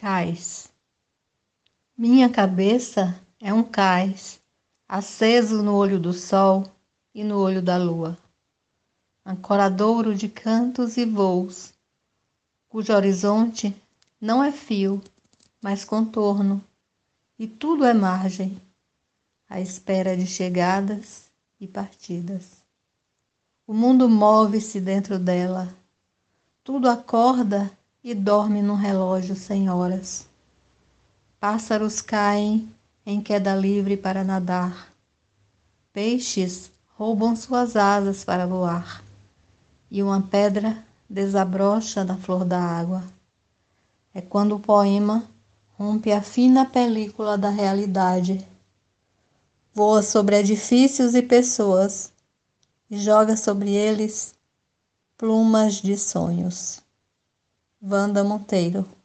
Cais. Minha cabeça é um cais, aceso no olho do sol e no olho da lua, ancoradouro de cantos e voos, cujo horizonte não é fio, mas contorno, e tudo é margem, à espera de chegadas e partidas. O mundo move-se dentro dela, tudo acorda e dorme num relógio sem horas. Pássaros caem em queda livre para nadar. Peixes roubam suas asas para voar. E uma pedra desabrocha na flor da água. É quando o poema rompe a fina película da realidade. Voa sobre edifícios e pessoas e joga sobre eles plumas de sonhos. Wanda Monteiro